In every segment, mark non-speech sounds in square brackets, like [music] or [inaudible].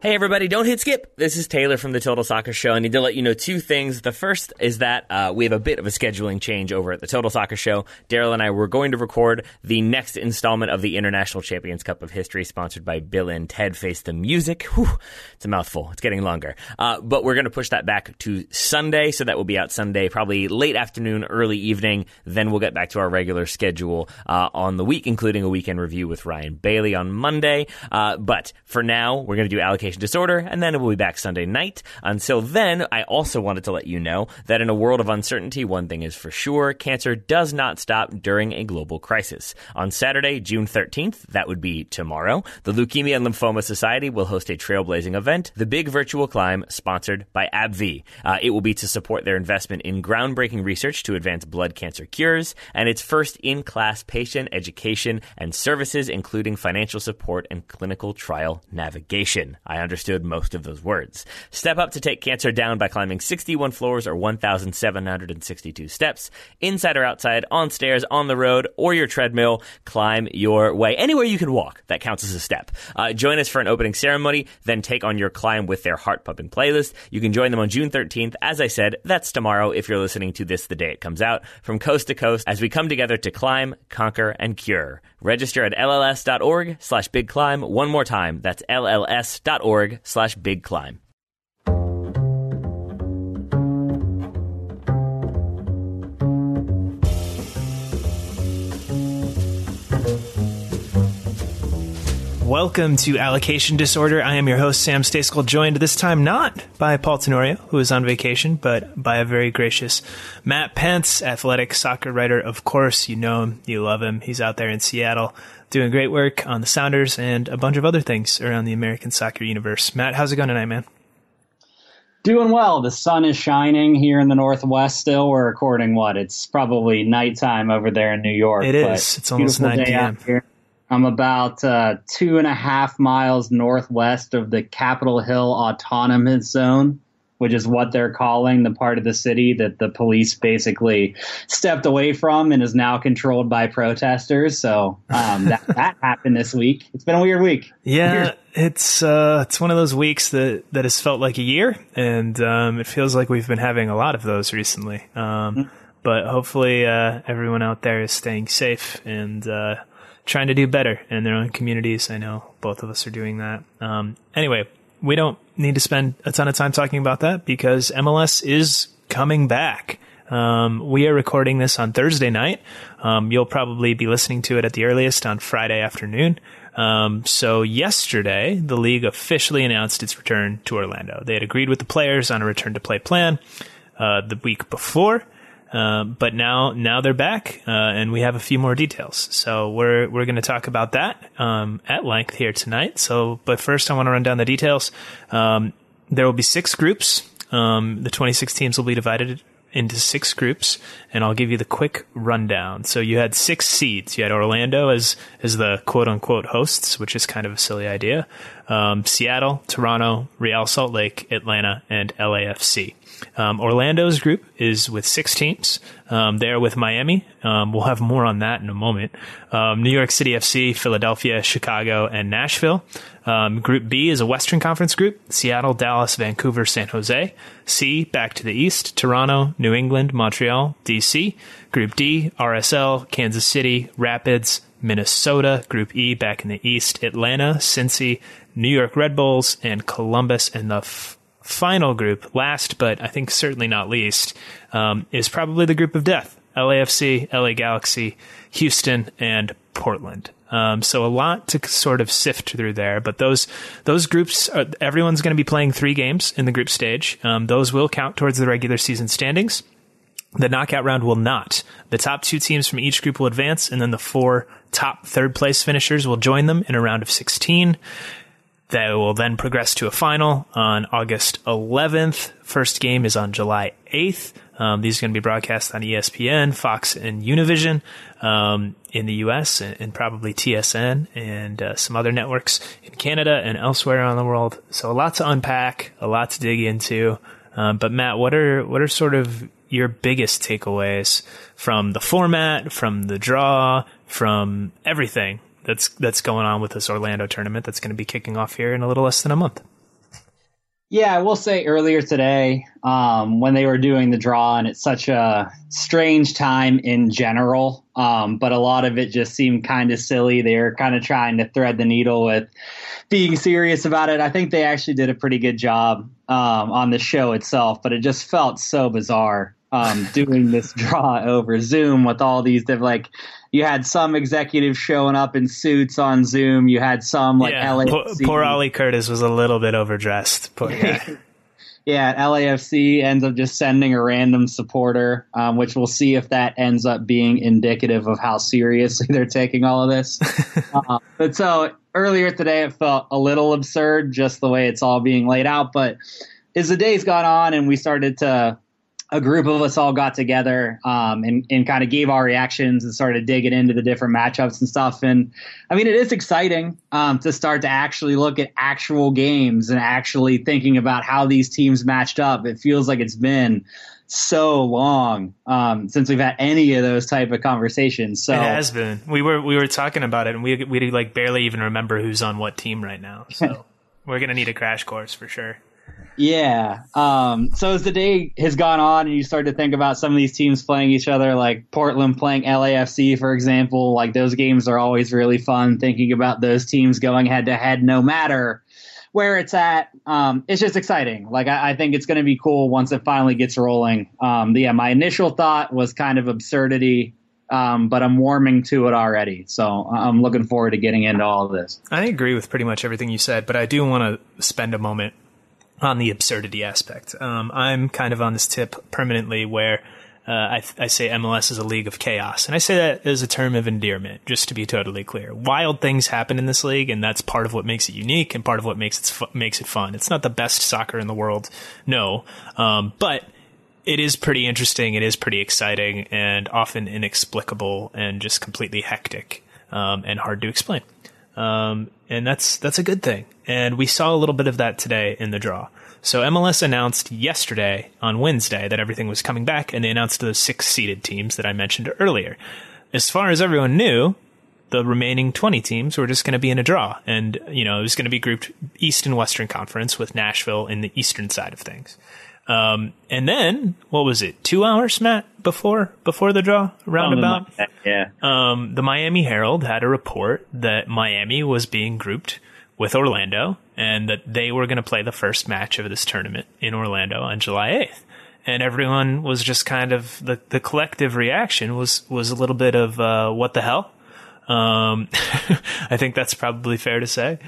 Hey everybody, don't hit skip. This is Taylor from the Total Soccer Show. I need to let you know two things. The first is that uh, we have a bit of a scheduling change over at the Total Soccer Show. Daryl and I were going to record the next installment of the International Champions Cup of History, sponsored by Bill and Ted Face the Music. Whew, it's a mouthful. It's getting longer. Uh, but we're going to push that back to Sunday, so that will be out Sunday, probably late afternoon, early evening. Then we'll get back to our regular schedule uh, on the week, including a weekend review with Ryan Bailey on Monday. Uh, but for now, we're going to do allocation disorder, and then we'll be back Sunday night. Until then, I also wanted to let you know that in a world of uncertainty, one thing is for sure cancer does not stop during a global crisis. On Saturday, June 13th, that would be tomorrow, the Leukemia and Lymphoma Society will host a trailblazing event, the Big Virtual Climb, sponsored by AbbVie. Uh, it will be to support their investment in groundbreaking research to advance blood cancer cures, and its first in class patient education and services, including financial support and clinical trial navigation. I I understood most of those words. Step up to take cancer down by climbing 61 floors or 1,762 steps, inside or outside, on stairs, on the road, or your treadmill. Climb your way. Anywhere you can walk, that counts as a step. Uh, join us for an opening ceremony, then take on your climb with their heart pumping playlist. You can join them on June 13th. As I said, that's tomorrow if you're listening to this the day it comes out, from coast to coast, as we come together to climb, conquer, and cure. Register at lls.org slash big climb. One more time. That's lls.org slash big climb. Welcome to Allocation Disorder. I am your host, Sam Stejskal, joined this time not by Paul Tenorio, who is on vacation, but by a very gracious Matt Pentz, athletic soccer writer. Of course, you know him, you love him. He's out there in Seattle doing great work on the Sounders and a bunch of other things around the American soccer universe. Matt, how's it going tonight, man? Doing well. The sun is shining here in the Northwest still. We're recording what? It's probably nighttime over there in New York. It is. It's almost 9 p.m. I'm about uh, two and a half miles northwest of the Capitol Hill Autonomous Zone, which is what they're calling the part of the city that the police basically stepped away from and is now controlled by protesters. So um, that, [laughs] that happened this week. It's been a weird week. Yeah, weird. it's uh, it's one of those weeks that that has felt like a year, and um, it feels like we've been having a lot of those recently. Um, mm-hmm. But hopefully, uh, everyone out there is staying safe and uh, trying to do better in their own communities. I know both of us are doing that. Um, anyway, we don't need to spend a ton of time talking about that because MLS is coming back. Um, we are recording this on Thursday night. Um, you'll probably be listening to it at the earliest on Friday afternoon. Um, so yesterday, the league officially announced its return to Orlando. They had agreed with the players on a return to play plan uh, the week before. Um, but now, now they're back, uh, and we have a few more details. So we're we're going to talk about that um, at length here tonight. So, but first, I want to run down the details. Um, there will be six groups. Um, the 26 teams will be divided into six groups, and I'll give you the quick rundown. So you had six seeds. You had Orlando as as the quote unquote hosts, which is kind of a silly idea. Um, Seattle, Toronto, Real Salt Lake, Atlanta, and LAFC. Um, Orlando's group is with six teams. Um, they're with Miami. Um, we'll have more on that in a moment. Um, New York City FC, Philadelphia, Chicago, and Nashville. Um, group B is a Western Conference group Seattle, Dallas, Vancouver, San Jose. C, back to the East, Toronto, New England, Montreal, DC. Group D, RSL, Kansas City, Rapids, Minnesota. Group E, back in the East, Atlanta, Cincy, New York Red Bulls, and Columbus. And the f- final group, last but I think certainly not least, um, is probably the group of death LAFC, LA Galaxy, Houston, and Portland. Um, so a lot to sort of sift through there, but those those groups, are, everyone's going to be playing three games in the group stage. Um, those will count towards the regular season standings. The knockout round will not. The top two teams from each group will advance, and then the four top third place finishers will join them in a round of 16. They will then progress to a final on August 11th. First game is on July 8th. Um, these are going to be broadcast on ESPN, Fox, and Univision um, in the US, and, and probably TSN and uh, some other networks in Canada and elsewhere around the world. So a lot to unpack, a lot to dig into. Um, but Matt, what are what are sort of your biggest takeaways from the format, from the draw, from everything that's that's going on with this Orlando tournament that's going to be kicking off here in a little less than a month. Yeah, I will say earlier today, um, when they were doing the draw, and it's such a strange time in general, um, but a lot of it just seemed kind of silly. They were kind of trying to thread the needle with being serious about it. I think they actually did a pretty good job um, on the show itself, but it just felt so bizarre um, doing this [laughs] draw over Zoom with all these different like you had some executives showing up in suits on Zoom. You had some like yeah, LAFC. Poor Ollie Curtis was a little bit overdressed. Poor guy. [laughs] yeah, LAFC ends up just sending a random supporter, um, which we'll see if that ends up being indicative of how seriously [laughs] they're taking all of this. uh, but so earlier today, it felt a little absurd just the way it's all being laid out. But as the days gone on and we started to a group of us all got together um, and, and kind of gave our reactions and started digging into the different matchups and stuff. And I mean, it is exciting um, to start to actually look at actual games and actually thinking about how these teams matched up. It feels like it's been so long um, since we've had any of those type of conversations. So it has been. We were we were talking about it, and we we like barely even remember who's on what team right now. So [laughs] we're gonna need a crash course for sure. Yeah. Um, so as the day has gone on and you start to think about some of these teams playing each other, like Portland playing LAFC, for example, like those games are always really fun thinking about those teams going head to head no matter where it's at. Um, it's just exciting. Like I, I think it's going to be cool once it finally gets rolling. Um, yeah, my initial thought was kind of absurdity. Um, but I'm warming to it already. So I'm looking forward to getting into all of this. I agree with pretty much everything you said, but I do want to spend a moment on the absurdity aspect. Um, I'm kind of on this tip permanently where uh, I, I, say MLS is a league of chaos. And I say that as a term of endearment, just to be totally clear. Wild things happen in this league, and that's part of what makes it unique and part of what makes it, fu- makes it fun. It's not the best soccer in the world, no. Um, but it is pretty interesting, it is pretty exciting, and often inexplicable and just completely hectic um, and hard to explain. Um, and that's that's a good thing. And we saw a little bit of that today in the draw. So MLS announced yesterday on Wednesday that everything was coming back, and they announced the six seeded teams that I mentioned earlier. As far as everyone knew, the remaining 20 teams were just going to be in a draw. And, you know, it was going to be grouped East and Western Conference with Nashville in the Eastern side of things. Um, and then what was it? Two hours, Matt, before before the draw roundabout. Oh, yeah. Um, the Miami Herald had a report that Miami was being grouped with Orlando, and that they were going to play the first match of this tournament in Orlando on July eighth. And everyone was just kind of the the collective reaction was was a little bit of uh, what the hell. Um, [laughs] I think that's probably fair to say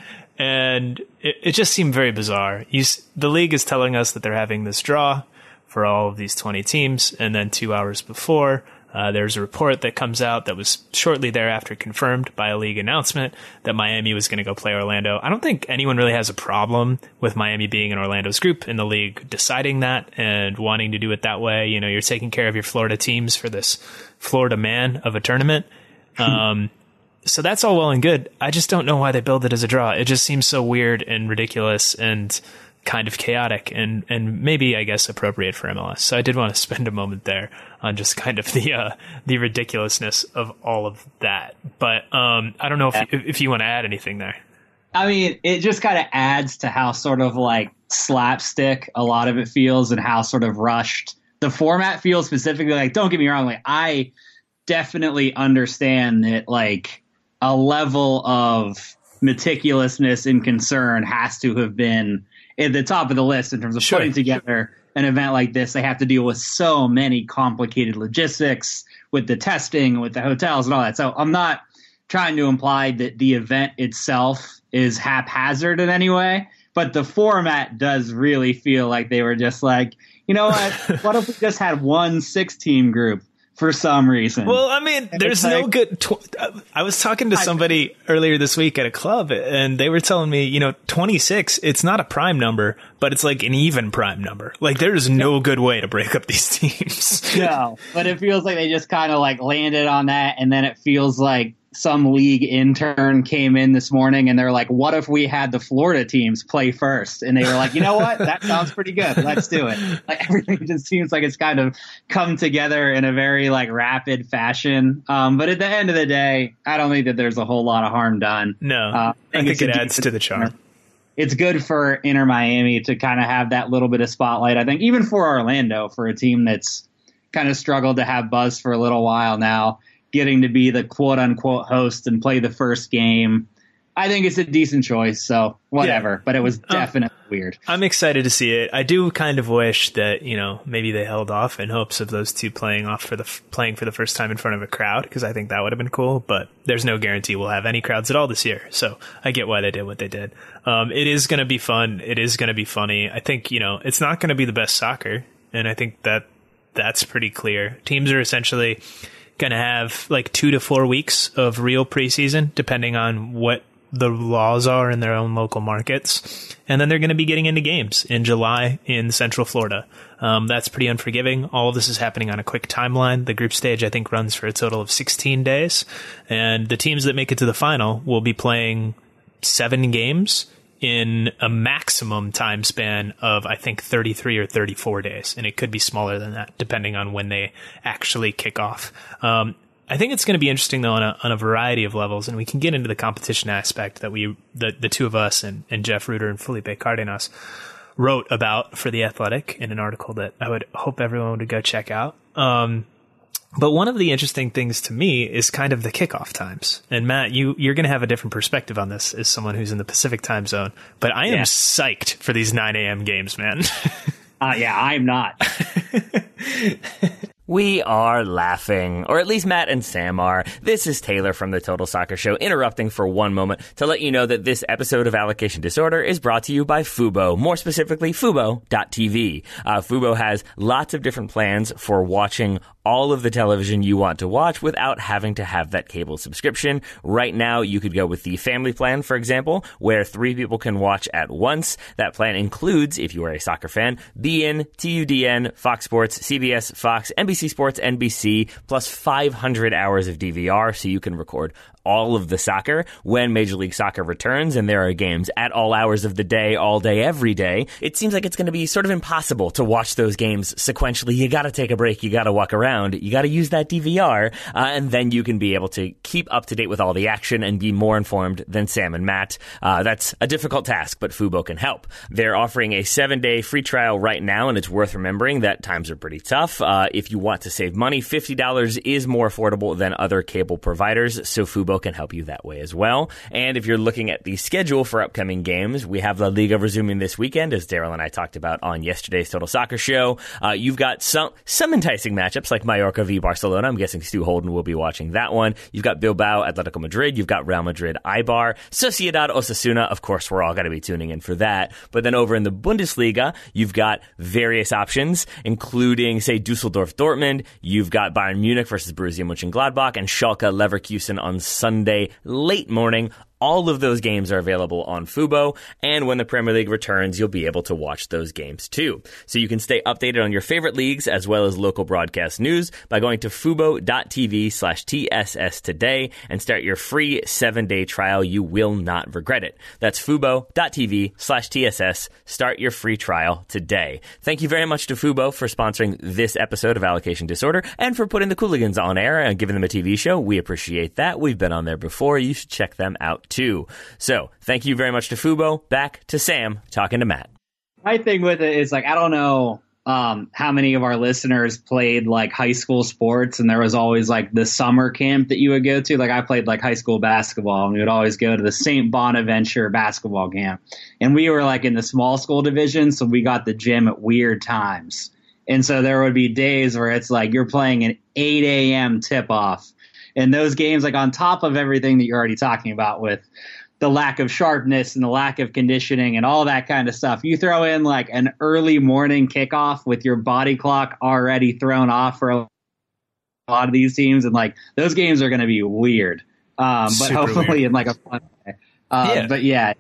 and it, it just seemed very bizarre. You, the league is telling us that they're having this draw for all of these 20 teams, and then two hours before, uh, there's a report that comes out that was shortly thereafter confirmed by a league announcement that Miami was going to go play Orlando. I don't think anyone really has a problem with Miami being in Orlando's group and the league deciding that and wanting to do it that way. You know, you're taking care of your Florida teams for this Florida man of a tournament. [laughs] Um, so that's all well and good. I just don't know why they build it as a draw. It just seems so weird and ridiculous and kind of chaotic and, and maybe I guess appropriate for MLS. So I did want to [laughs] spend a moment there on just kind of the uh, the ridiculousness of all of that. But um, I don't know if if you want to add anything there. I mean, it just kind of adds to how sort of like slapstick a lot of it feels and how sort of rushed the format feels specifically. Like, don't get me wrong, like I definitely understand that like a level of meticulousness and concern has to have been at the top of the list in terms of Sure. putting together an event like this. They have to deal with so many complicated logistics with the testing, with the hotels and all that. So I'm not trying to imply that the event itself is haphazard in any way, but the format does really feel like they were just like, you know what? [laughs] what if we just had one six team group for some reason? Well, I mean, there's no like- good. Tw- I was talking to somebody earlier this week at a club, and they were telling me, you know, 26. It's not a prime number, but it's like an even prime number. Like there is no good way to break up these [laughs] teams. no, but it feels like they just kind of like landed on that, and then it feels like some league intern came in this morning and they're like, "What if we had the Florida teams play first? And they were like, "You know what? That sounds pretty good. Let's do it." [laughs] Like everything just seems like it's kind of come together in a very like rapid fashion. Um, but at the end of the day, I don't think that there's a whole lot of harm done. No, Uh, I think it's it adds to the charm. it's good for Inter Miami to kind of have that little bit of spotlight. I think even for Orlando, for a team that's kind of struggled to have buzz for a little while now, getting to be the quote unquote host and play the first game. I think it's a decent choice, so whatever. Yeah. But it was uh, definitely um, weird. I'm excited to see it. I do kind of wish that you know maybe they held off in hopes of those two playing off for the playing for the first time in front of a crowd because I think that would have been cool. But there's no guarantee we'll have any crowds at all this year, so I get why they did what they did. Um, it is going to be fun. It is going to be funny. I think you know it's not going to be the best soccer, and I think that that's pretty clear. Teams are essentially going to have like two to four weeks of real preseason, depending on what the laws are in their own local markets. And then they're going to be getting into games in July in Central Florida. Um, that's pretty unforgiving. All of this is happening on a quick timeline. The group stage, I think, runs for a total of 16 days. And the teams that make it to the final will be playing seven games in a maximum time span of I think 33 or 34 days, and it could be smaller than that depending on when they actually kick off. Um, I think it's going to be interesting though on a, on a variety of levels, and we can get into the competition aspect that we the the two of us and, and Jeff Rueter and Felipe Cardenas wrote about for the Athletic in an article that I would hope everyone would go check out. Um, but one of the interesting things to me is kind of the kickoff times. And Matt, you you're going to have a different perspective on this as someone who's in the Pacific time zone. But I am yeah. psyched for these 9 a.m. games, man. [laughs] uh, yeah, I'm not. [laughs] We are laughing, or at least Matt and Sam are. This is Taylor from the Total Soccer Show interrupting for one moment to let you know that this episode of Allocation Disorder is brought to you by Fubo, more specifically Fubo.tv. Uh, Fubo has lots of different plans for watching all of the television you want to watch without having to have that cable subscription. Right now, you could go with the family plan, for example, where three people can watch at once. That plan includes, if you are a soccer fan, beIN, TUDN, Fox Sports, CBS, Fox, NBC Sports, NBC, plus 500 hours of DVR so you can record all of the soccer when Major League Soccer returns and there are games at all hours of the day, all day, every day. It seems like it's going to be sort of impossible to watch those games sequentially. You got to take a break. You got to walk around. You got to use that DVR. Uh, and then you can be able to keep up to date with all the action and be more informed than Sam and Matt. Uh, that's a difficult task, but Fubo can help. They're offering a seven day free trial right now, and it's worth remembering that times are pretty tough. Uh, if you want to save money, $50 is more affordable than other cable providers. So Fubo can help you that way as well. And if you're looking at the schedule for upcoming games, we have La Liga resuming this weekend, as Daryl and I talked about on yesterday's Total Soccer Show. Uh, you've got some some enticing matchups like Mallorca v Barcelona. I'm guessing Stu Holden will be watching that one. You've got Bilbao, Atletico Madrid. You've got Real Madrid, Eibar, Sociedad, Osasuna. Of course, we're all going to be tuning in for that. But then over in the Bundesliga, you've got various options, including say Dusseldorf, Dortmund. You've got Bayern Munich versus Borussia Mönchengladbach and Schalke Leverkusen on Sunday late morning all of those games are available on Fubo, and when the Premier League returns, you'll be able to watch those games too. So you can stay updated on your favorite leagues as well as local broadcast news by going to fubo.tv slash TSS today and start your free seven day trial. You will not regret it. That's fubo.tv slash TSS. Start your free trial today. Thank you very much to Fubo for sponsoring this episode of Allocation Disorder and for putting the Cooligans on air and giving them a TV show. We appreciate that. We've been on there before. You should check them out too. So thank you very much to Fubo. Back to Sam talking to Matt. My thing with it is like, I don't know um, how many of our listeners played like high school sports and there was always like the summer camp that you would go to. Like I played like high school basketball and we would always go to the St. Bonaventure basketball camp. And we were like in the small school division. So we got the gym at weird times. And so there would be days where it's like you're playing an 8 a.m. tip off and those games, like on top of everything that you're already talking about with the lack of sharpness and the lack of conditioning and all that kind of stuff, you throw in like an early morning kickoff with your body clock already thrown off for a lot of these teams, and like those games are going to be weird. Um, but Super hopefully weird. in like a fun way. Uh, yeah. But yeah,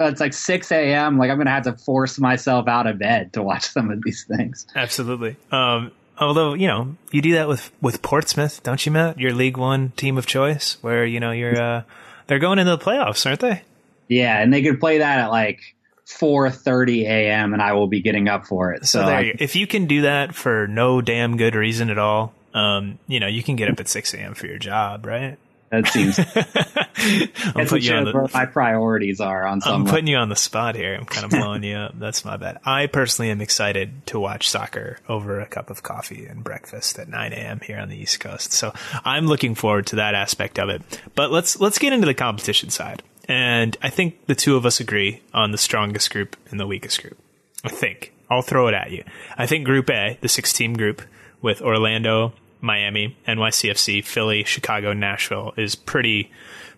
it's like 6 a.m. Like I'm going to have to force myself out of bed to watch [laughs] some of these things. Absolutely. Um, Although you know you do that with with Portsmouth, don't you, Matt? Your League One team of choice, where you know you're uh, they're going into the playoffs, aren't they? Yeah, and they could play that at like 4:30 a.m. and I will be getting up for it. So, so I, if you can do that for no damn good reason at all, um, you know, you can get up at 6 a.m. for your job, right? That seems. [laughs] I'm putting you on the, my priorities are on some. I'm putting you on the spot here. I'm kind of [laughs] blowing you up. That's my bad. I personally am excited to watch soccer over a cup of coffee and breakfast at 9 a.m. here on the East Coast. So I'm looking forward to that aspect of it. But let's let's get into the competition side. And I think the two of us agree on the strongest group and the weakest group. I think. I'll throw it at you. I think Group A, the six team group with Orlando, Miami, NYCFC, Philly, Chicago, Nashville is pretty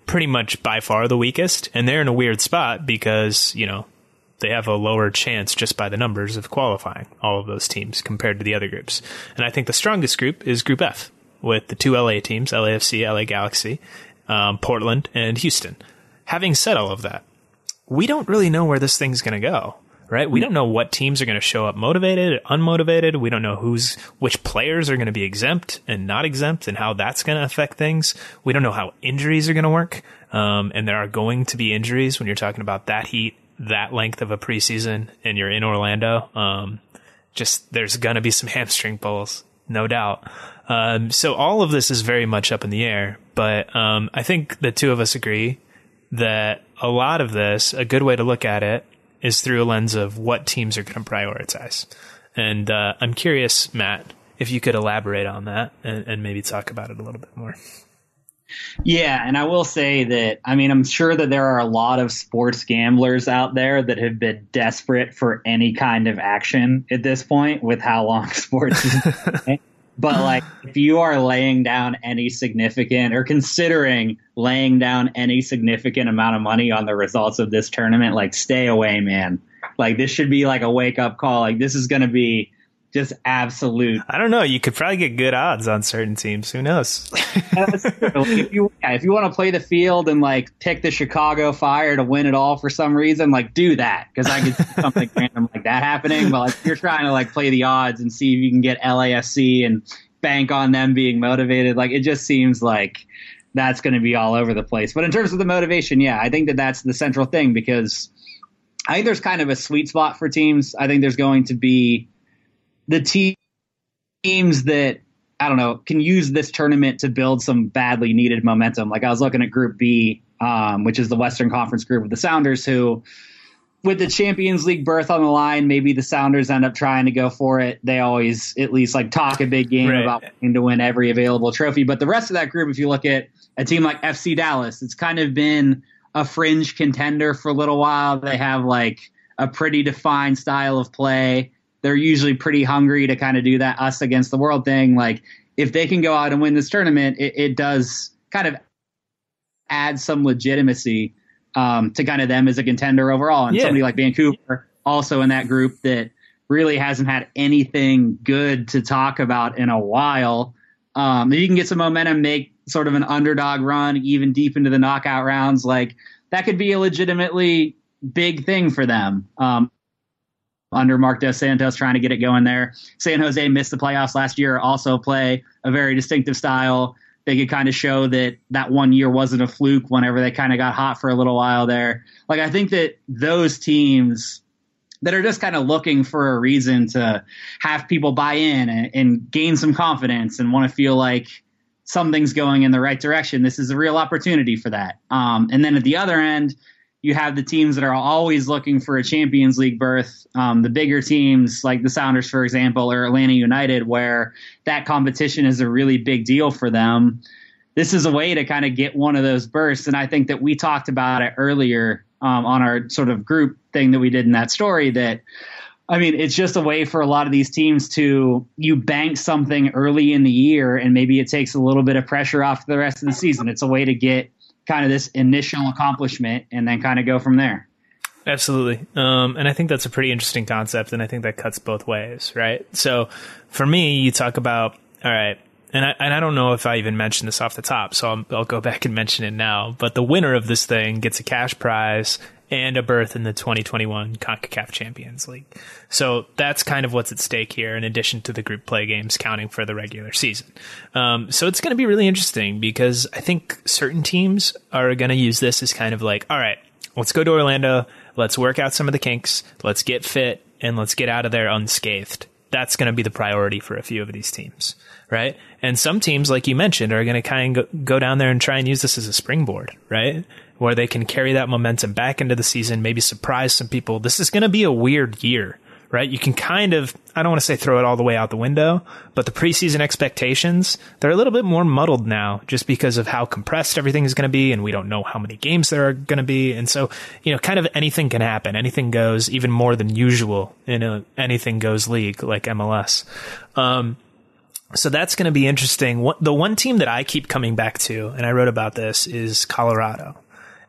pretty much by far the weakest and they're in a weird spot because, you know, they have a lower chance just by the numbers of qualifying all of those teams compared to the other groups. And I think the strongest group is Group F with the two LA teams, LAFC, LA Galaxy, um, Portland, and Houston. Having said all of that, we don't really know where this thing's going to go right? We don't know what teams are going to show up motivated, unmotivated. We don't know who's, which players are going to be exempt and not exempt and how that's going to affect things. We don't know how injuries are going to work. Um, and there are going to be injuries when you're talking about that heat, that length of a preseason and you're in Orlando. Um, just there's going to be some [laughs] hamstring pulls, no doubt. Um, so all of this is very much up in the air, but, um, I think the two of us agree that a lot of this, a good way to look at it is through a lens of what teams are going to prioritize. And uh, I'm curious, Matt, if you could elaborate on that and, and maybe talk about it a little bit more. Yeah, and I will say that I mean I'm sure that there are a lot of sports gamblers out there that have been desperate for any kind of action at this point with how long [laughs] sports is. [laughs] But [laughs] like, if you are laying down any significant or considering laying down any significant amount of money on the results of this tournament, like, stay away, man. Like, this should be like a wake up call. Like, this is going to be just absolute. I don't know. You could probably get good odds on certain teams. Who knows? [laughs] if you if you want to play the field and like pick the Chicago Fire to win it all for some reason, like do that because I could see something [laughs] random like that happening. But like you're trying to like play the odds and see if you can get LAFC and bank on them being motivated, like it just seems like that's going to be all over the place. But in terms of the motivation, yeah, I think that that's the central thing because I think there's kind of a sweet spot for teams. I think there's going to be the teams that I don't know can use this tournament to build some badly needed momentum. Like I was looking at Group B, um, which is the Western Conference group of the Sounders, who with the Champions League berth on the line, maybe the Sounders end up trying to go for it. They always at least like talk a big game right. about wanting to win every available trophy. But the rest of that group, if you look at a team like FC Dallas, it's kind of been a fringe contender for a little while. They have like a pretty defined style of play they're usually pretty hungry to kind of do that us against the world thing. Like if they can go out and win this tournament, it, it does kind of add some legitimacy um, to kind of them as a contender overall. And yeah. somebody like Vancouver also in that group that really hasn't had anything good to talk about in a while. Um, you can get some momentum, make sort of an underdog run, even deep into the knockout rounds. Like that could be a legitimately big thing for them. Um, under Marc Dos Santos trying to get it going there. San Jose missed the playoffs last year, also play a very distinctive style. They could kind of show that that one year wasn't a fluke whenever they kind of got hot for a little while there. Like, I think that those teams that are just kind of looking for a reason to have people buy in and, and gain some confidence and want to feel like something's going in the right direction. This is a real opportunity for that. Um, and then at the other end, you have the teams that are always looking for a Champions League berth, um, the bigger teams like the Sounders, for example, or Atlanta United, where that competition is a really big deal for them. This is a way to kind of get one of those bursts. And I think that we talked about it earlier um, on our sort of group thing that we did in that story that. I mean, it's just a way for a lot of these teams to you bank something early in the year, and maybe it takes a little bit of pressure off the rest of the season. It's a way to get kind of this initial accomplishment and then kind of go from there. Absolutely. Um, and I think that's a pretty interesting concept. And I think that cuts both ways, right? So for me, you talk about, all right, and I, and I don't know if I even mentioned this off the top, so I'll, I'll go [laughs] back and mention it now. But the winner of this thing gets a cash prize and a berth in the 2021 CONCACAF Champions League. So that's kind of what's at stake here, in addition to the group play games counting for the regular season. Um, so it's going to be really interesting because I think certain teams are going to use this as kind of like, all right, let's go to Orlando, let's work out some of the kinks, let's get fit, and let's get out of there unscathed. that's going to be the priority for a few of these teams, right? And some teams, like you mentioned, are going to kind of go down there and try and use this as a springboard, right? Where they can carry that momentum back into the season, maybe surprise some people. This is going to be a weird year, right? You can kind of, I don't want to say throw it all the way out the window, but the preseason expectations, they're a little bit more muddled now just because of how compressed everything is going to be. And we don't know how many games there are going to be. And so, you know, kind of anything can happen. Anything goes even more than usual in a anything goes league like MLS. Um, so that's going to be interesting. The one team that I keep coming back to, and I wrote about this, is Colorado.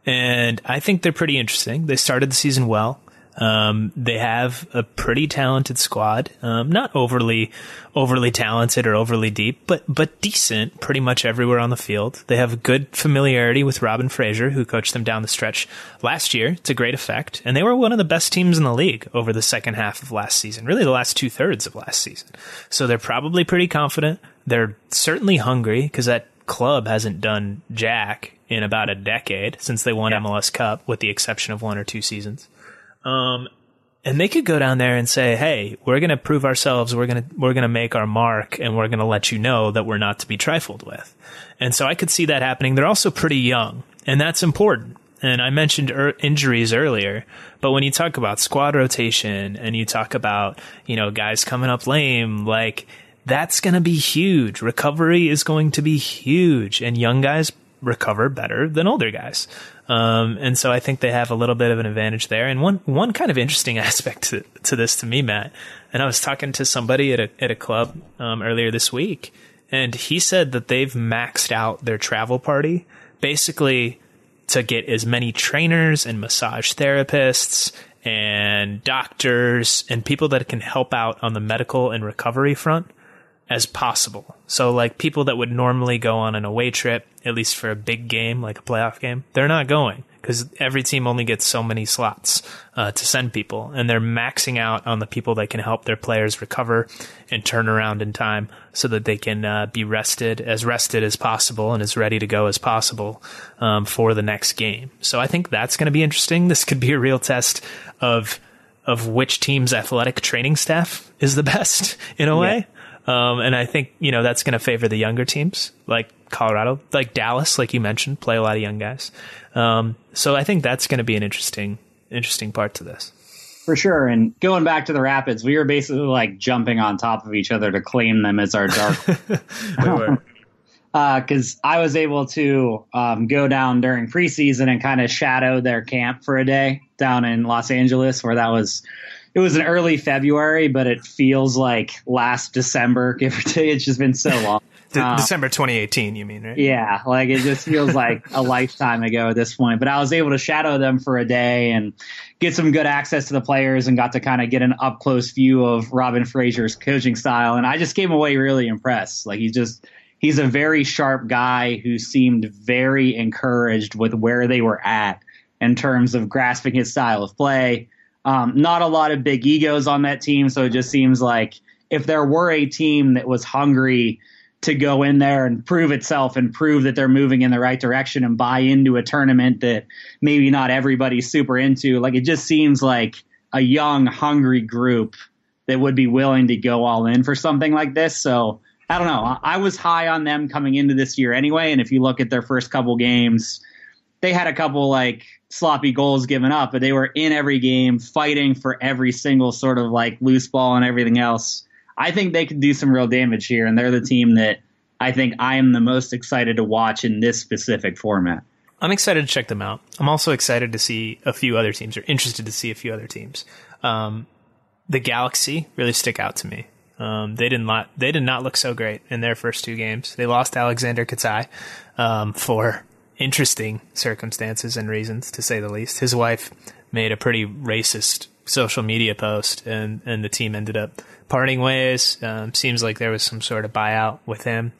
And I think they're pretty interesting. They started the season well. Um, they have a pretty talented squad, um, not overly, overly talented or overly deep, but but decent, pretty much everywhere on the field. They have a good familiarity with Robin Fraser, who coached them down the stretch last year to great effect, and they were one of the best teams in the league over the second half of last season, really the last two thirds of last season. So they're probably pretty confident. They're certainly hungry because that club hasn't done jack in about a decade since they won yeah. MLS Cup, with the exception of one or two seasons. Um, and they could go down there and say, "Hey, we're going to prove ourselves. We're going to we're going to make our mark, and we're going to let you know that we're not to be trifled with." And so I could see that happening. They're also pretty young, and that's important. And I mentioned er- injuries earlier, but when you talk about squad rotation and you talk about you know guys coming up lame, like that's going to be huge. Recovery is going to be huge, and young guys recover better than older guys. Um, and so I think they have a little bit of an advantage there. And one one kind of interesting [laughs] aspect to, to this to me, Matt, and I was talking to somebody at a at a club um, earlier this week, and he said that they've maxed out their travel party basically to get as many trainers and massage therapists and doctors and people that can help out on the medical and recovery front as possible. So like people that would normally go on an away trip, at least for a big game like a playoff game, they're not going because every team only gets so many slots uh, to send people, and they're maxing out on the people that can help their players recover and turn around in time so that they can uh, be rested as rested as possible and as ready to go as possible um, for the next game. So I think that's going to be interesting. This could be a real test of of which team's athletic training staff is the best in a way. Um, and I think, you know, that's going to favor the younger teams like Colorado, like Dallas, like you mentioned, play a lot of young guys. Um, so I think that's going to be an interesting, interesting part to this. For sure. And going back to the Rapids, we were basically like jumping on top of each other to claim them as our dark. [laughs] Because [laughs] uh, I was able to um, go down during preseason and kind of shadow their camp for a day down in Los Angeles, where that was it was an early February, but it feels like last December, [laughs] give or take. It's just been so [laughs] long. De- um, December 2018, you mean, right? Yeah, like it just feels like a [laughs] lifetime ago at this point. But I was able to shadow them for a day and get some good access to the players and got to kind of get an up close view of Robin Fraser's coaching style. And I just came away really impressed. Like he's just he's a very sharp guy who seemed very encouraged with where they were at in terms of grasping his style of play um, not a lot of big egos on that team, so it just seems like if there were a team that was hungry to go in there and prove itself and prove that they're moving in the right direction and buy into a tournament that maybe not everybody's super into, like it just seems like a young, hungry group that would be willing to go all in for something like this. So I don't know. I was high on them coming into this year anyway, and if you look at their first couple games, they had a couple like sloppy goals given up, but they were in every game fighting for every single sort of like loose ball and everything else. I think they could do some real damage here, and they're the team that I think I am the most excited to watch in this specific format. I'm excited to check them out. I'm also excited to see a few other teams, or interested to see a few other teams. Um, the Galaxy really stick out to me. Um, they did not they did not look so great in their first two games. They lost Aleksandar Katai um, for interesting circumstances and reasons, to say the least. His wife made a pretty racist social media post, and, and the team ended up parting ways. Um, seems like there was some sort of buyout with him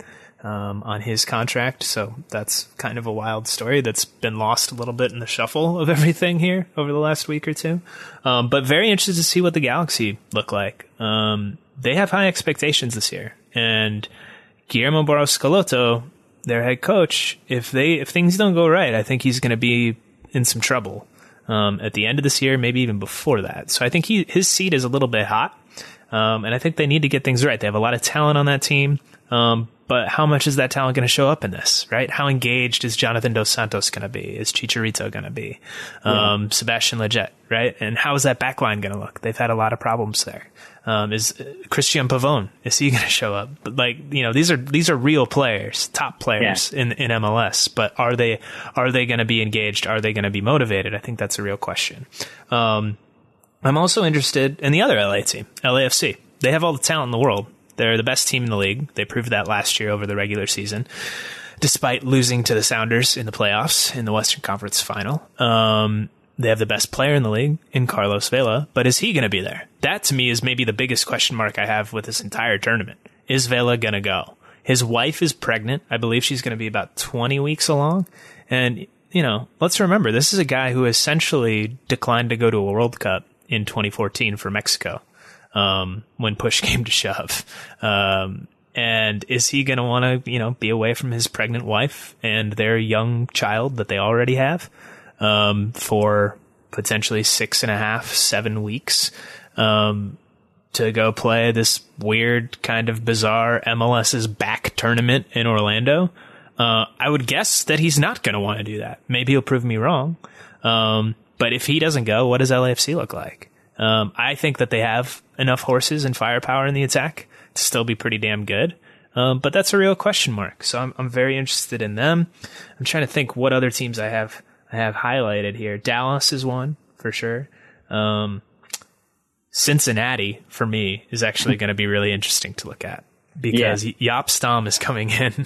um, on his contract, so that's kind of a wild story that's been lost a little bit in the shuffle of [laughs] everything here over the last week or two. Um, but very interested to see what the Galaxy look like. Um, they have high expectations this year, and Guillermo Barros Schelotto their head coach, if they if things don't go right, I think he's going to be in some trouble um, at the end of this year, maybe even before that. So I think he his seat is a little bit hot. Um, and I think they need to get things right. They have a lot of talent on that team. Um, but how much is that talent going to show up in this, right? How engaged is Jonathan Dos Santos going to be? Is Chicharito going to be? Um, yeah. Sebastian Lletget, right? And how is that backline going to look? They've had a lot of problems there. Um, is Cristian Pavón, is he [laughs] going to show up? But like, you know, these are, these are real players, top players yeah. in, in MLS, but are they, are they going to be engaged? Are they going to be motivated? I think that's a real question. Um, I'm also interested in the other LA team, LAFC. They have all the talent in the world. They're the best team in the league. They proved that last year over the regular season, despite losing to the Sounders in the playoffs in the Western Conference final. Um, they have the best player in the league in Carlos Vela, but is he going to be there? That to me is maybe the biggest question mark I have with this entire tournament. Is Vela going to go? His wife is pregnant. I believe she's going to be about 20 weeks along. And, you know, let's remember this is a guy who essentially declined to go to a World Cup in 2014 for Mexico um, when push [laughs] came to shove. Um, and is he going to want to, you know, be away from his pregnant wife and their young child that they already have um, for potentially six and a half, seven weeks um, to go play this weird, kind of bizarre MLS's back tournament in Orlando? Uh, I would guess that he's not going to want to do that. Maybe he'll prove me wrong. Um, but if he doesn't go, what does LAFC look like? Um, I think that they have enough horses and firepower in the attack to still be pretty damn good. Um, but that's a real question mark. So I'm, I'm very interested in them. I'm trying to think what other teams I have have highlighted here. Dallas is one for sure. Um, Cincinnati for me is actually going to be really interesting to look at because yeah. Jaap Stam is coming [laughs] in,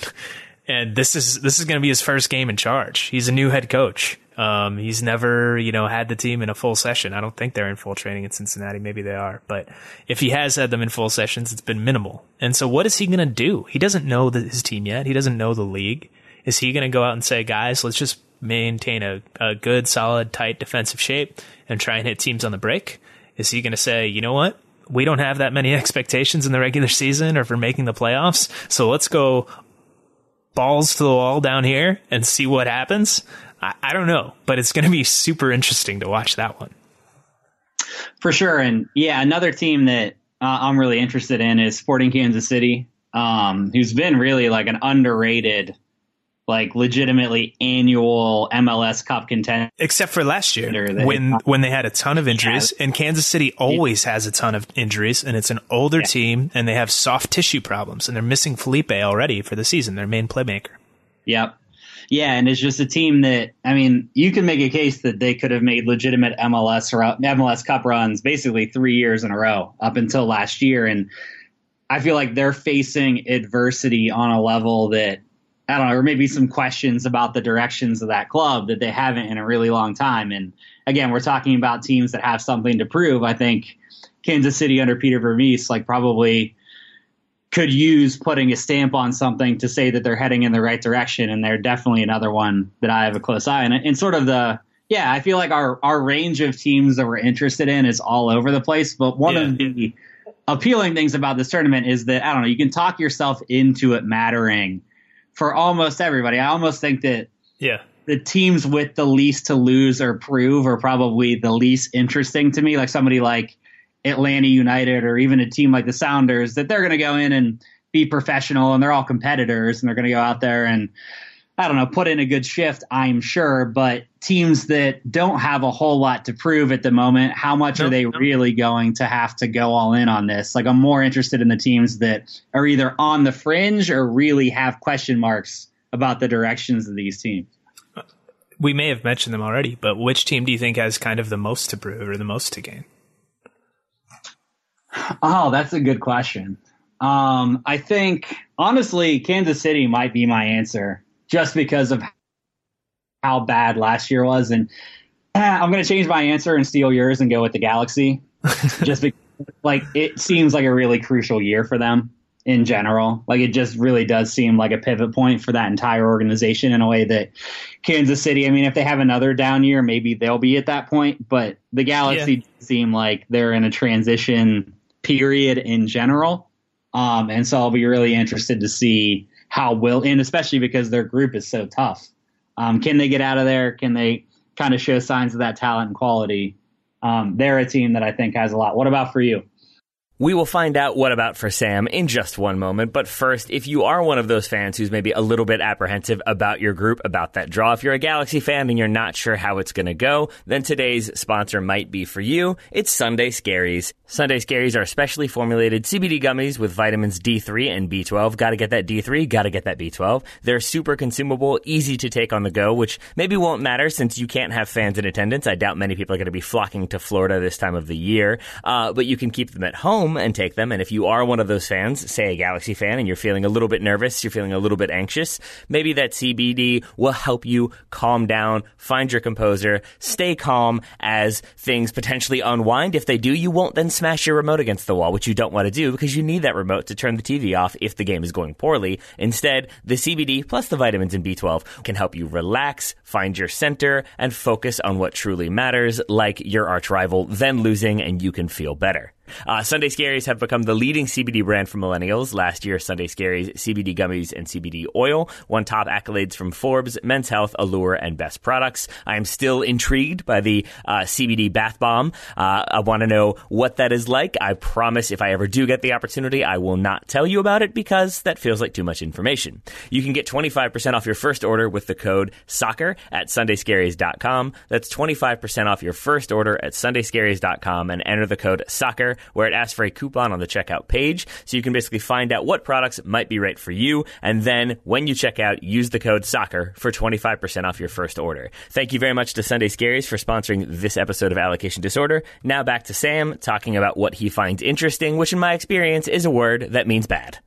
and this is this is going to be his first game in charge. He's a new head coach. Um, he's never, you know, had the team in a full session. I don't think they're in full training in Cincinnati. Maybe they are, but if he has had them in full sessions, it's been minimal. And so, what is he going to do? He doesn't know the, his team yet. He doesn't know the league. Is he going to go out and say, guys, let's just maintain a, a good, solid, tight defensive shape and try and hit teams on the break? Is he going to say, you know what? We don't have that many [laughs] expectations in the regular season or for making the playoffs. So let's go balls to the wall down here and see what happens. I, I don't know, but it's going to be super interesting to watch that one. For sure. And yeah, another team that uh, I'm really interested in is Sporting Kansas City, um, who's been really like an underrated like legitimately annual MLS Cup contender. Except for last year when when they had a ton of injuries, yeah. and Kansas City always has a ton of injuries, and it's an older yeah. team, and they have soft tissue problems, and they're missing Felipe already for the season, their main playmaker. Yep. Yeah, and it's just a team that I mean, you can make a case that they could have made legitimate MLS MLS Cup runs basically three years in a row up until last year, and I feel like they're facing adversity on a level that I don't know, or maybe some questions about the directions of that club that they haven't in a really long time. And again, we're talking about teams that have something to prove. I think Kansas City under Peter Vermes, like probably could use putting a stamp on something to say that they're heading in the right direction. And they're definitely another one that I have a close eye on. And sort of the, yeah, I feel like our, our range of teams that we're interested in is all over the place. But one yeah. of the appealing things about this tournament is that, I don't know, you can talk yourself into it mattering for almost everybody. I almost think that yeah. The teams with the least to lose or prove are probably the least interesting to me. Like somebody like Atlanta United or even a team like the Sounders, that they're going to go in and be professional and they're all competitors and they're going to go out there and I don't know, put in a good shift, I'm sure, but teams that don't have a whole lot to prove at the moment, how much nope, are they nope. really going to have to go all in on this? Like, I'm more interested in the teams that are either on the fringe or really have question marks about the directions of these teams. We may have mentioned them already, but which team do you think has kind of the most to prove or the most to gain? Oh, that's a good question. Um, I think honestly, Kansas City might be my answer just because of how bad last year was. And eh, I'm going to change my answer and steal yours and go with the Galaxy, [laughs] just because like it seems like a really crucial year for them in general. Like it just really does seem like a pivot point for that entire organization in a way that Kansas City. I mean, if they have another down year, maybe they'll be at that point. But the Galaxy yeah. seem like they're in a transition period in general. Um, and so I'll be really interested to see how will, and especially because their group is so tough. Um, can they get out of there? Can they kind of show signs of that talent and quality? Um, they're a team that I think has a lot. What about for you? We will find out what about for Sam in just one moment. But first, if you are one of those fans who's maybe a little bit apprehensive about your group, about that draw, if you're a Galaxy fan and you're not sure how it's going to go, then today's sponsor might be for you. It's Sunday Scaries. Sunday Scaries are specially formulated CBD gummies with vitamins D3 and B12. Gotta get that D3, gotta get that B12. They're super consumable, easy to take on the go, which maybe won't matter since you can't have fans in attendance. I doubt many people are going to be flocking to Florida this time of the year. Uh, but you can keep them at home home and take them. And if you are one of those fans, say a Galaxy fan, and you're feeling a little bit nervous, you're feeling a little bit anxious, maybe that CBD will help you calm down, find your composer, stay calm as things potentially unwind. If they do, you won't then smash your remote against the wall, which you don't want to do because you need that remote to turn the TV off if the game is going poorly. Instead, the CBD plus the vitamins and B12 can help you relax, find your center, and focus on what truly matters, like your arch rival then losing and you can feel better. Uh, Sunday Scaries have become the leading CBD brand for millennials. Last year, Sunday Scaries CBD gummies and CBD oil won top accolades from Forbes, Men's Health, Allure, and Best Products. I am still intrigued by the uh, CBD bath bomb. Uh, I want to know what that is like. I promise if I ever do get the opportunity, I will not tell you about it because that feels like too much information. You can get 25% off your first order with the code SOCCER at sundayscaries.com. That's 25% off your first order at sundayscaries.com and enter the code SOCCER where it asks for a coupon on the checkout page. So you can basically find out what products might be right for you. And then when you check out, use the code SOCCER for 25% off your first order. Thank you very much to Sunday Scaries for sponsoring this episode of Allocation Disorder. Now back to Sam talking about what he finds interesting, which in my experience is a word that means bad.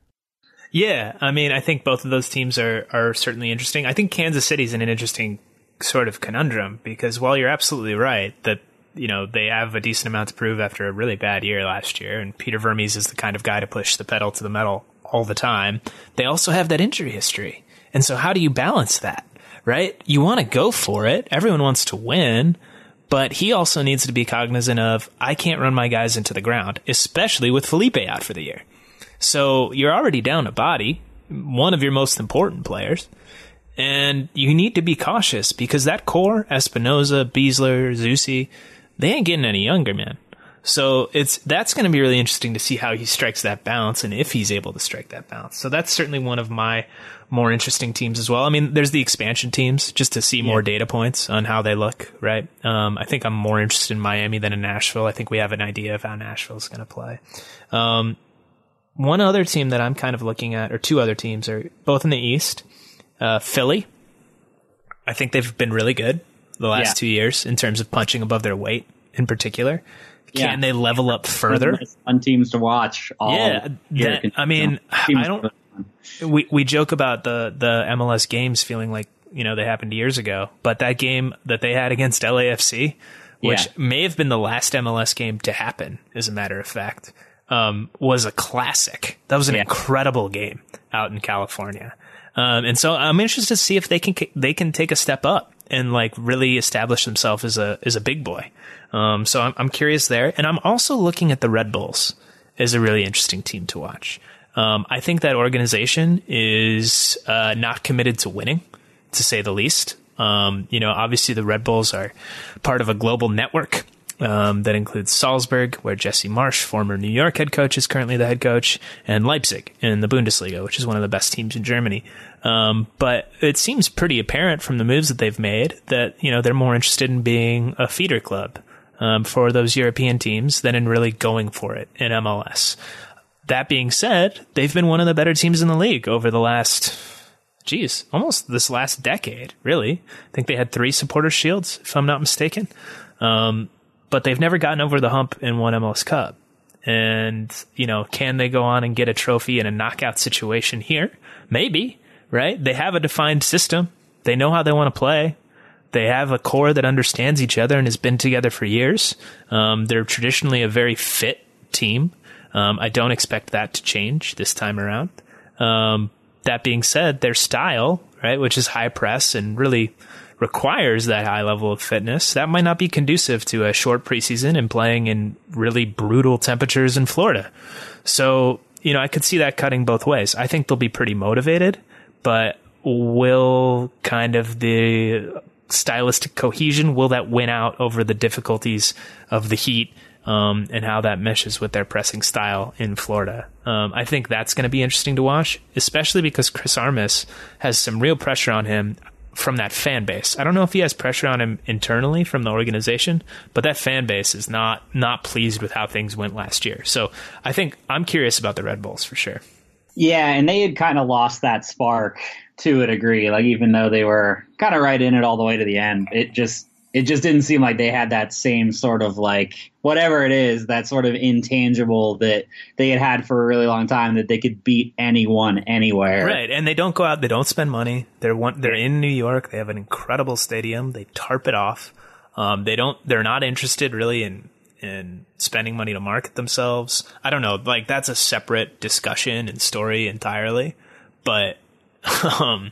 Yeah, I mean, I think both of those teams are are certainly interesting. I think Kansas City's in an interesting sort of conundrum because while you're absolutely right that you know, they have a decent amount to prove after a really bad year last year, and Peter Vermes is the kind of guy to push the pedal to the metal all the time. They also have that injury history. And so how do you balance that? Right? You want to go for it. Everyone wants to win, but he also needs to be cognizant of I can't run my guys into the ground, especially with Felipe out for the year. So you're already down a body, one of your most important players. And you need to be cautious because that core, Espinoza, Besler, Zusi, they ain't getting any younger, man. So it's that's going to be really interesting to see how he strikes that balance and if he's able to strike that balance. So that's certainly one of my more interesting teams as well. I mean, there's the expansion teams just to see yeah. more data points on how they look, right? Um, I think I'm more interested in Miami than in Nashville. I think we have an idea of how Nashville is going to play. Um, one other team that I'm kind of looking at, or two other teams, are both in the East. Uh, Philly. I think they've been really good the last yeah. two years in terms of punching above their weight in particular. Can yeah. they level up further? Fun teams to watch. yeah, that, I mean, I don't. We we joke about the the MLS games feeling like you know they happened years ago, but that game that they had against LAFC, which yeah. may have been the last MLS game to happen, as a matter of fact, um, was a classic. That was an yeah. incredible game out in California, um, and so I'm interested to see if they can they can take a step up and like really establish himself as a as a big boy. Um, so I'm, I'm curious there, and I'm also looking at the Red Bulls as a really interesting team to watch. Um, I think that organization is uh, not committed to winning, to say the least. Um, you know, obviously the Red Bulls are part of a global network um, that includes Salzburg, where Jesse Marsch, former New York head coach, is currently the head coach, and Leipzig in the Bundesliga, which is one of the best teams in Germany. Um, but it seems pretty apparent from the moves that they've made that you know they're more interested in being a feeder club um, for those European teams than in really going for it in MLS. That being said, they've been one of the better teams in the league over the last geez, almost this last decade, really. I think they had three supporter shields, if I'm not mistaken. Um, but they've never gotten over the hump in one MLS Cup. And, you know, can they go on and get a trophy in a knockout situation here? Maybe, right? They have a defined system. They know how they want to play. They have a core that understands each other and has been together for years. Um, they're traditionally a very fit team. Um, I don't expect that to change this time around. Um, that being said, their style, right, which is high press and really requires that high level of fitness, that might not be conducive to a short preseason and playing in really brutal temperatures in Florida. So, you know, I could see that cutting both ways. I think they'll be pretty motivated, but will kind of the stylistic cohesion will that win out over the difficulties of the heat um, and how that meshes with their pressing style in Florida. Um, I think that's going to be interesting to watch, especially because Chris Armas has some real pressure on him from that fan base. I don't know if he has pressure on him internally from the organization, but that fan base is not not pleased with how things went last year. So I think I'm curious about the Red Bulls for sure. Yeah, and they had kind of lost that spark to a degree. Like even though they were kind of right in it all the way to the end, it just it just didn't seem like they had that same sort of like whatever it is that sort of intangible that they had had for a really long time that they could beat anyone anywhere. Right and they don't go out they don't spend money. They're one they're in new york. They have an incredible stadium. They tarp it off. Um, they don't they're not interested really in in spending money to market themselves. I don't know like that's a separate discussion and story entirely but [laughs] um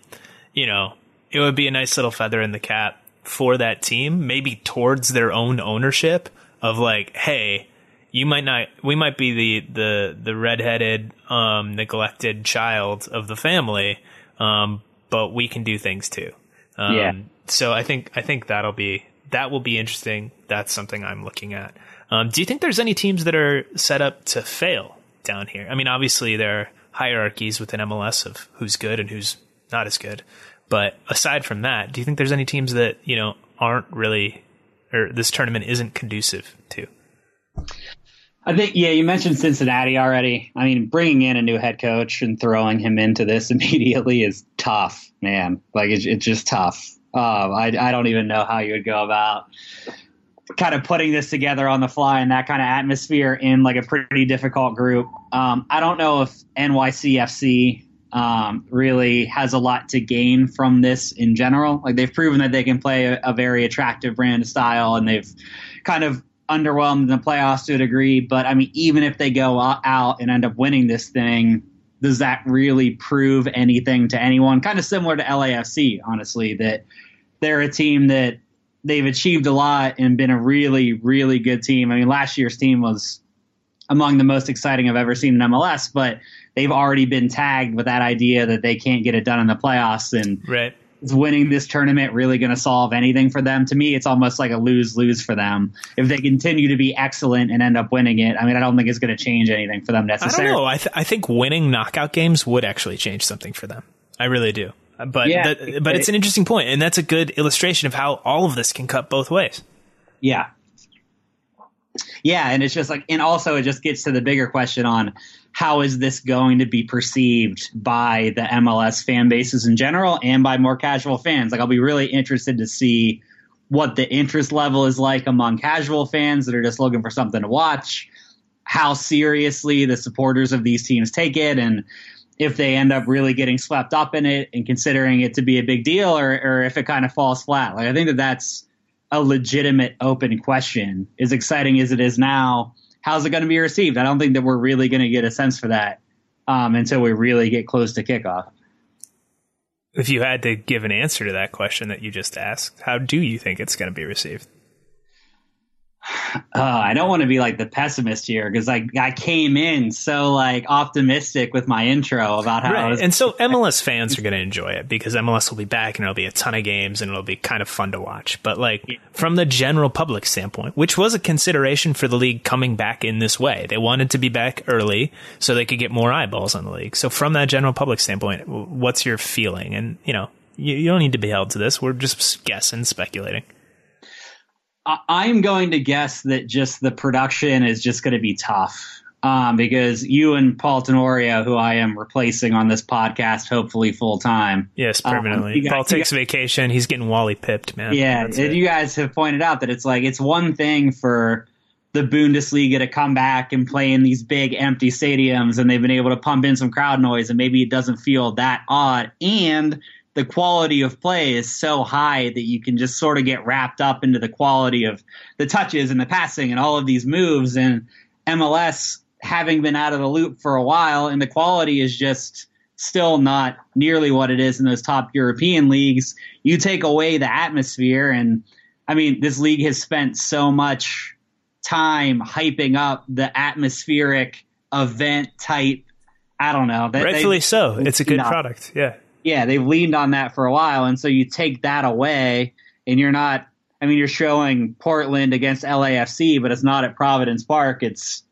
you know it would be a nice little feather in the cap for that team, maybe towards their own ownership of like, hey, you might not, we might be the the the redheaded, um, neglected child of the family, um, but we can do things too. Um, yeah. So I think I think that'll be that will be interesting. That's something I'm looking at. Um, do you think there's any teams that are set up to fail down here? I mean, obviously there are hierarchies within MLS of who's good and who's not as good. But aside from that, do you think there's any teams that you know aren't really, or this tournament isn't conducive to? I think, yeah, you mentioned Cincinnati already. I mean, bringing in a new head coach and throwing him into this [laughs] immediately is tough, man. Like, it's, it's just tough. Uh, I, I don't even know how you would go about kind of putting this together on the fly in that kind of atmosphere in like a pretty difficult group. Um, I don't know if NYCFC um, really has a lot to gain from this in general. Like they've proven that they can play a, a very attractive brand of style, and they've kind of underwhelmed in the playoffs to a degree. But I mean, even if they go out and end up winning this thing, does that really prove anything to anyone? Kind of similar to LAFC, honestly, that they're a team that they've achieved a lot and been a really, really good team. I mean, last year's team was among the most exciting I've ever seen in MLS, but they've already been tagged with that idea that they can't get it done in the playoffs. And right. is winning this tournament really going to solve anything for them? To me, it's almost like a lose lose for them. If they continue to be excellent and end up winning it, I mean, I don't think it's going to change anything for them necessarily. I don't know. I, th- I think winning knockout games would actually change something for them. I really do. But Yeah, that- but it's an interesting point, and that's a good illustration of how all of this can cut both ways. Yeah. Yeah, and it's just like, and also it just gets to the bigger question on how is this going to be perceived by the MLS fan bases in general and by more casual fans? Like, I'll be really interested to see what the interest level is like among casual fans that are just looking for something to watch, how seriously the supporters of these teams take it, and if they end up really getting swept up in it and considering it to be a big deal, or, or if it kind of falls flat. Like, I think that that's a legitimate open question. As exciting as it is now, how's it going to be received? I don't think that we're really going to get a sense for that um, until we really get close to kickoff. If you had to give an answer to that question that you just asked, how do you think it's going to be received? Uh, I don't want to be like the pessimist here because like I came in so like optimistic with my intro about how Right. was And so [laughs] MLS fans are going to enjoy it because MLS will be back and it'll be a ton of games and it'll be kind of fun to watch. But like from the general public standpoint, which was a consideration for the league coming back in this way, they wanted to be back early so they could get more eyeballs on the league. So from that general public standpoint, what's your feeling? And you know, you, you don't need to be held to this. We're just guessing, speculating. I- I'm going to guess that just the production is just going to be tough. Um, because you and Paul Tenorio, who I am replacing on this podcast, hopefully full time. Yes, Um, permanently. you got- Paul takes vacation. He's getting Wally pipped, man. Yeah, That's and it. you guys have pointed out that it's like it's one thing for the Bundesliga to come back and play in these big empty stadiums, and they've been able to pump in some crowd noise, and maybe it doesn't feel that odd. And the quality of play is so high that you can just sort of get wrapped up into the quality of the touches and the passing and all of these moves. And MLS, having been out of the loop for a while, and the quality is just still not nearly what it is in those top European leagues. You take away the atmosphere, and I mean, this league has spent so much time hyping up the atmospheric event type. I don't know. They- Rightfully they- so. It's a good product. Yeah. Yeah, they've leaned on that for a while, and so you take that away, and you're not I mean, you're showing Portland against LAFC, but it's not at Providence Park. It's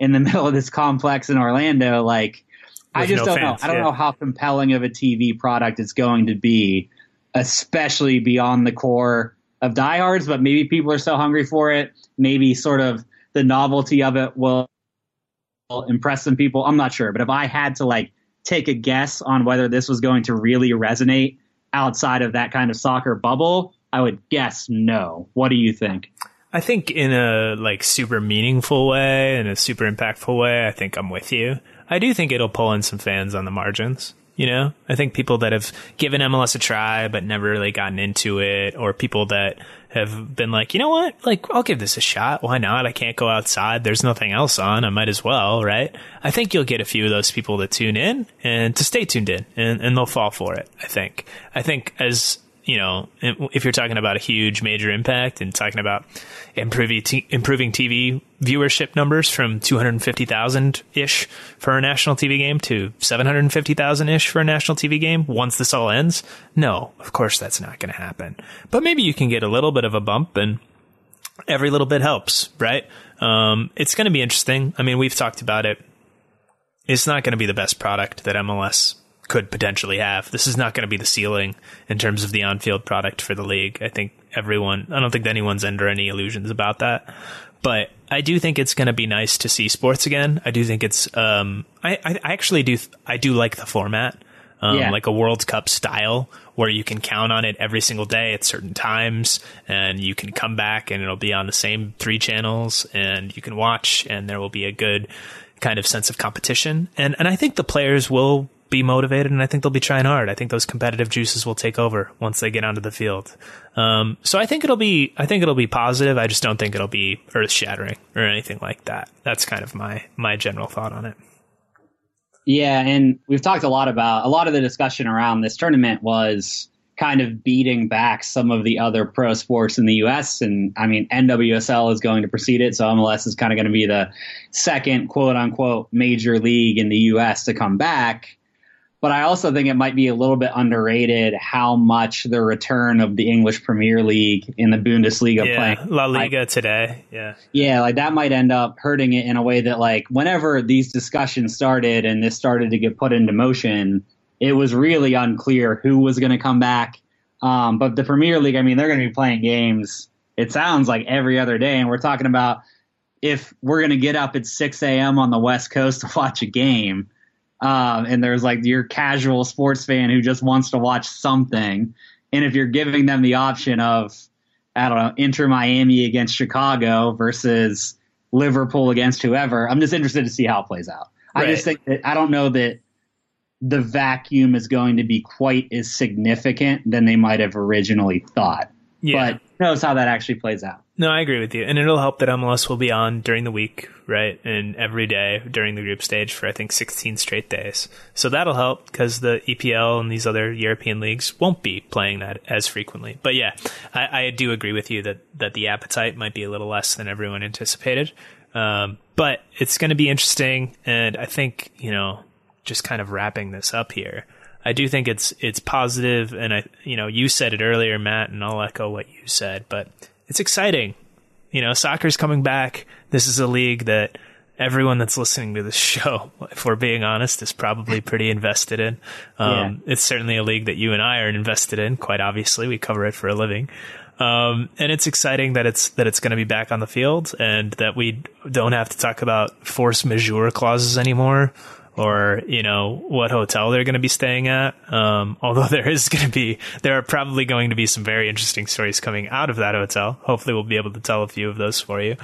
in the [laughs] middle of this complex in Orlando. Like, With I just no don't fans, know. I don't yeah. know how compelling of a TV product it's going to be, especially beyond the core of diehards. But maybe people are so hungry for it. Maybe sort of the novelty of it will impress some people. I'm not sure. But if I had to like take a guess on whether this was going to really resonate outside of that kind of soccer bubble, I would guess no. What do you think? I think in a like super meaningful way, in a super impactful way, I think I'm with you. I do think it'll pull in some fans on the margins. You know, I think people that have given MLS a try but never really gotten into it, or people that have been like, you know what, like I'll give this a shot. Why not? I can't go outside. There's nothing else on. I might as well, right? I think you'll get a few of those people to tune in and to stay tuned in, and, and they'll fall for it. I think. I think as you know, if you're talking about a huge major impact and talking about improving t- improving TV viewership numbers from 250,000 ish for a national TV game to 750,000 ish for a national TV game once this all ends, no, of course that's not going to happen. But maybe you can get a little bit of a bump and every little bit helps, right? Um, it's going to be interesting. I mean, we've talked about it. It's not going to be the best product that MLS could potentially have. This is not going to be the ceiling in terms of the on-field product for the league. I think everyone, I don't think anyone's under any illusions about that. But I do think it's going to be nice to see sports again. I do think it's, um, I, I actually do, I do like the format. Um, yeah. like a World Cup style where you can count on it every single day at certain times and you can come back and it'll be on the same three channels and you can watch and there will be a good kind of sense of competition. And, and I think the players will be motivated, and I think they'll be trying hard. I think those competitive juices will take over once they get onto the field. Um, so I think it'll be, I think it'll be positive. I just don't think it'll be earth shattering or anything like that. That's kind of my my general thought on it. Yeah, and we've talked a lot about a lot of the discussion around this tournament was kind of beating back some of the other pro sports in the U.S. And I mean, NWSL is going to precede it, so MLS is kind of going to be the second quote unquote major league in the U.S. to come back. But I also think it might be a little bit underrated how much the return of the English Premier League in the Bundesliga yeah, playing La Liga like, today. Yeah. Yeah, like that might end up hurting it in a way that like whenever these discussions started and this started to get put into motion, it was really unclear who was going to come back. Um, but the Premier League, I mean, they're going to be playing games. It sounds like every other day, and we're talking about if we're going to get up at 6 a.m. on the West Coast to watch a game um, and there's like your casual sports fan who just wants to watch something. And if you're giving them the option of, I don't know, Inter Miami against Chicago versus Liverpool against whoever, I'm just interested to see how it plays out. Right. I just think that I don't know that the vacuum is going to be quite as significant than they might have originally thought. Yeah. But knows how that actually plays out. No, I agree with you. And it'll help that MLS will be on during the week, right? And every day during the group stage for, I think, 16 straight days. So that'll help because the EPL and these other European leagues won't be playing that as frequently. But yeah, I, I do agree with you that, that the appetite might be a little less than everyone anticipated. Um, but it's going to be interesting. And I think, you know, just kind of wrapping this up here. I do think it's it's positive, and I you know you said it earlier, Matt, and I'll echo what you said, but it's exciting. You know, soccer's coming back. This is a league that everyone that's listening to this [laughs] show, if we're being honest, is probably pretty invested in. Um, yeah. It's certainly a league that you and I are invested in. Quite obviously, we cover it for a living. Um, and it's exciting that it's that it's going to be back on the field and that we don't have to talk about force majeure clauses anymore or you know what hotel they're going to be staying at. Um, [laughs] although there is going to be, there are probably going to be some very interesting stories coming out of that hotel. Hopefully, we'll be able to tell a few of those for you.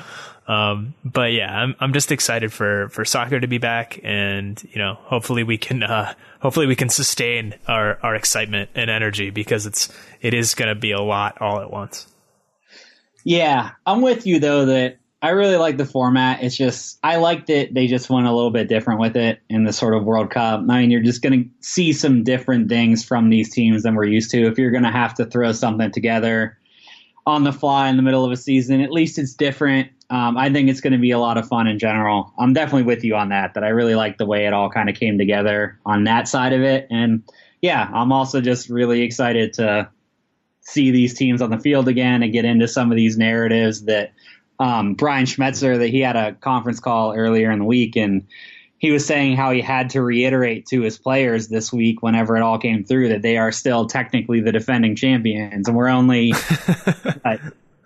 Um, but yeah, I'm I'm just excited for for soccer to be back, and you know, hopefully we can uh, hopefully we can sustain our our excitement and energy because it's it is going to be a lot all at once. Yeah, I'm with you though that I really like the format. It's just I liked it. They just went a little bit different with it in the sort of World Cup. I mean, you're just going to see some different things from these teams than we're used to. If you're going to have to throw something together on the fly in the middle of a season, at least it's different. Um, I think it's going to be a lot of fun in general. I'm definitely with you on that. That I really like the way it all kind of came together on that side of it. And yeah, I'm also just really excited to see these teams on the field again and get into some of these narratives that um, Brian Schmetzer that he had a conference call earlier in the week and he was saying how he had to reiterate to his players this week whenever it all came through that they are still technically the defending champions and we're only [laughs] uh,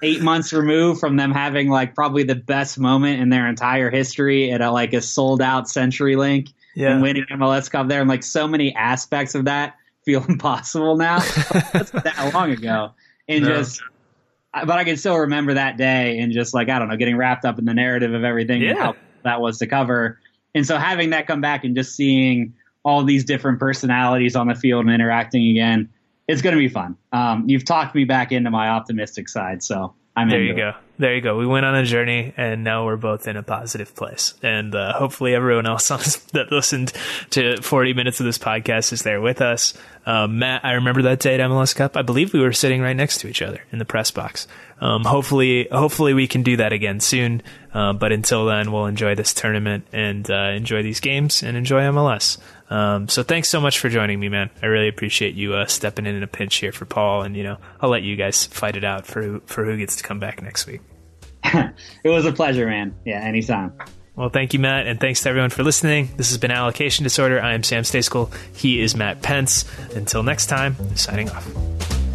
eight months removed from them having like probably the best moment in their entire history at a, like a sold out CenturyLink yeah. and winning MLS Cup there and like so many aspects of that feel [laughs] impossible now. That's that long ago. And no. just, but I can still remember that day and just like, I don't know, getting wrapped up in the narrative of everything yeah. and how that was to cover. And so having that come back and just seeing all these different personalities on the field and interacting again, it's going to be fun. Um, you've talked me back into my optimistic side. So I'm there. You go. There you go. We went on a journey, and now we're both in a positive place. And uh, hopefully, everyone else [laughs] that listened to 40 minutes of this podcast is there with us. Um, Matt, I remember that day at MLS Cup. I believe we were sitting right next to each other in the press box. Um, hopefully, hopefully we can do that again soon. Uh, but until then, we'll enjoy this tournament and uh, enjoy these games and enjoy MLS. Um, so thanks so much for joining me, man. I really appreciate you uh, stepping in in a pinch here for Paul, and you know I'll let you guys fight it out for who, for who gets to come back next week. [laughs] it was a pleasure, man. Yeah, anytime. Well, thank you, Matt, and thanks to everyone for listening. This has been Allocation Disorder. I am Sam Stejskal. He is Matt Pentz. Until next time, signing off.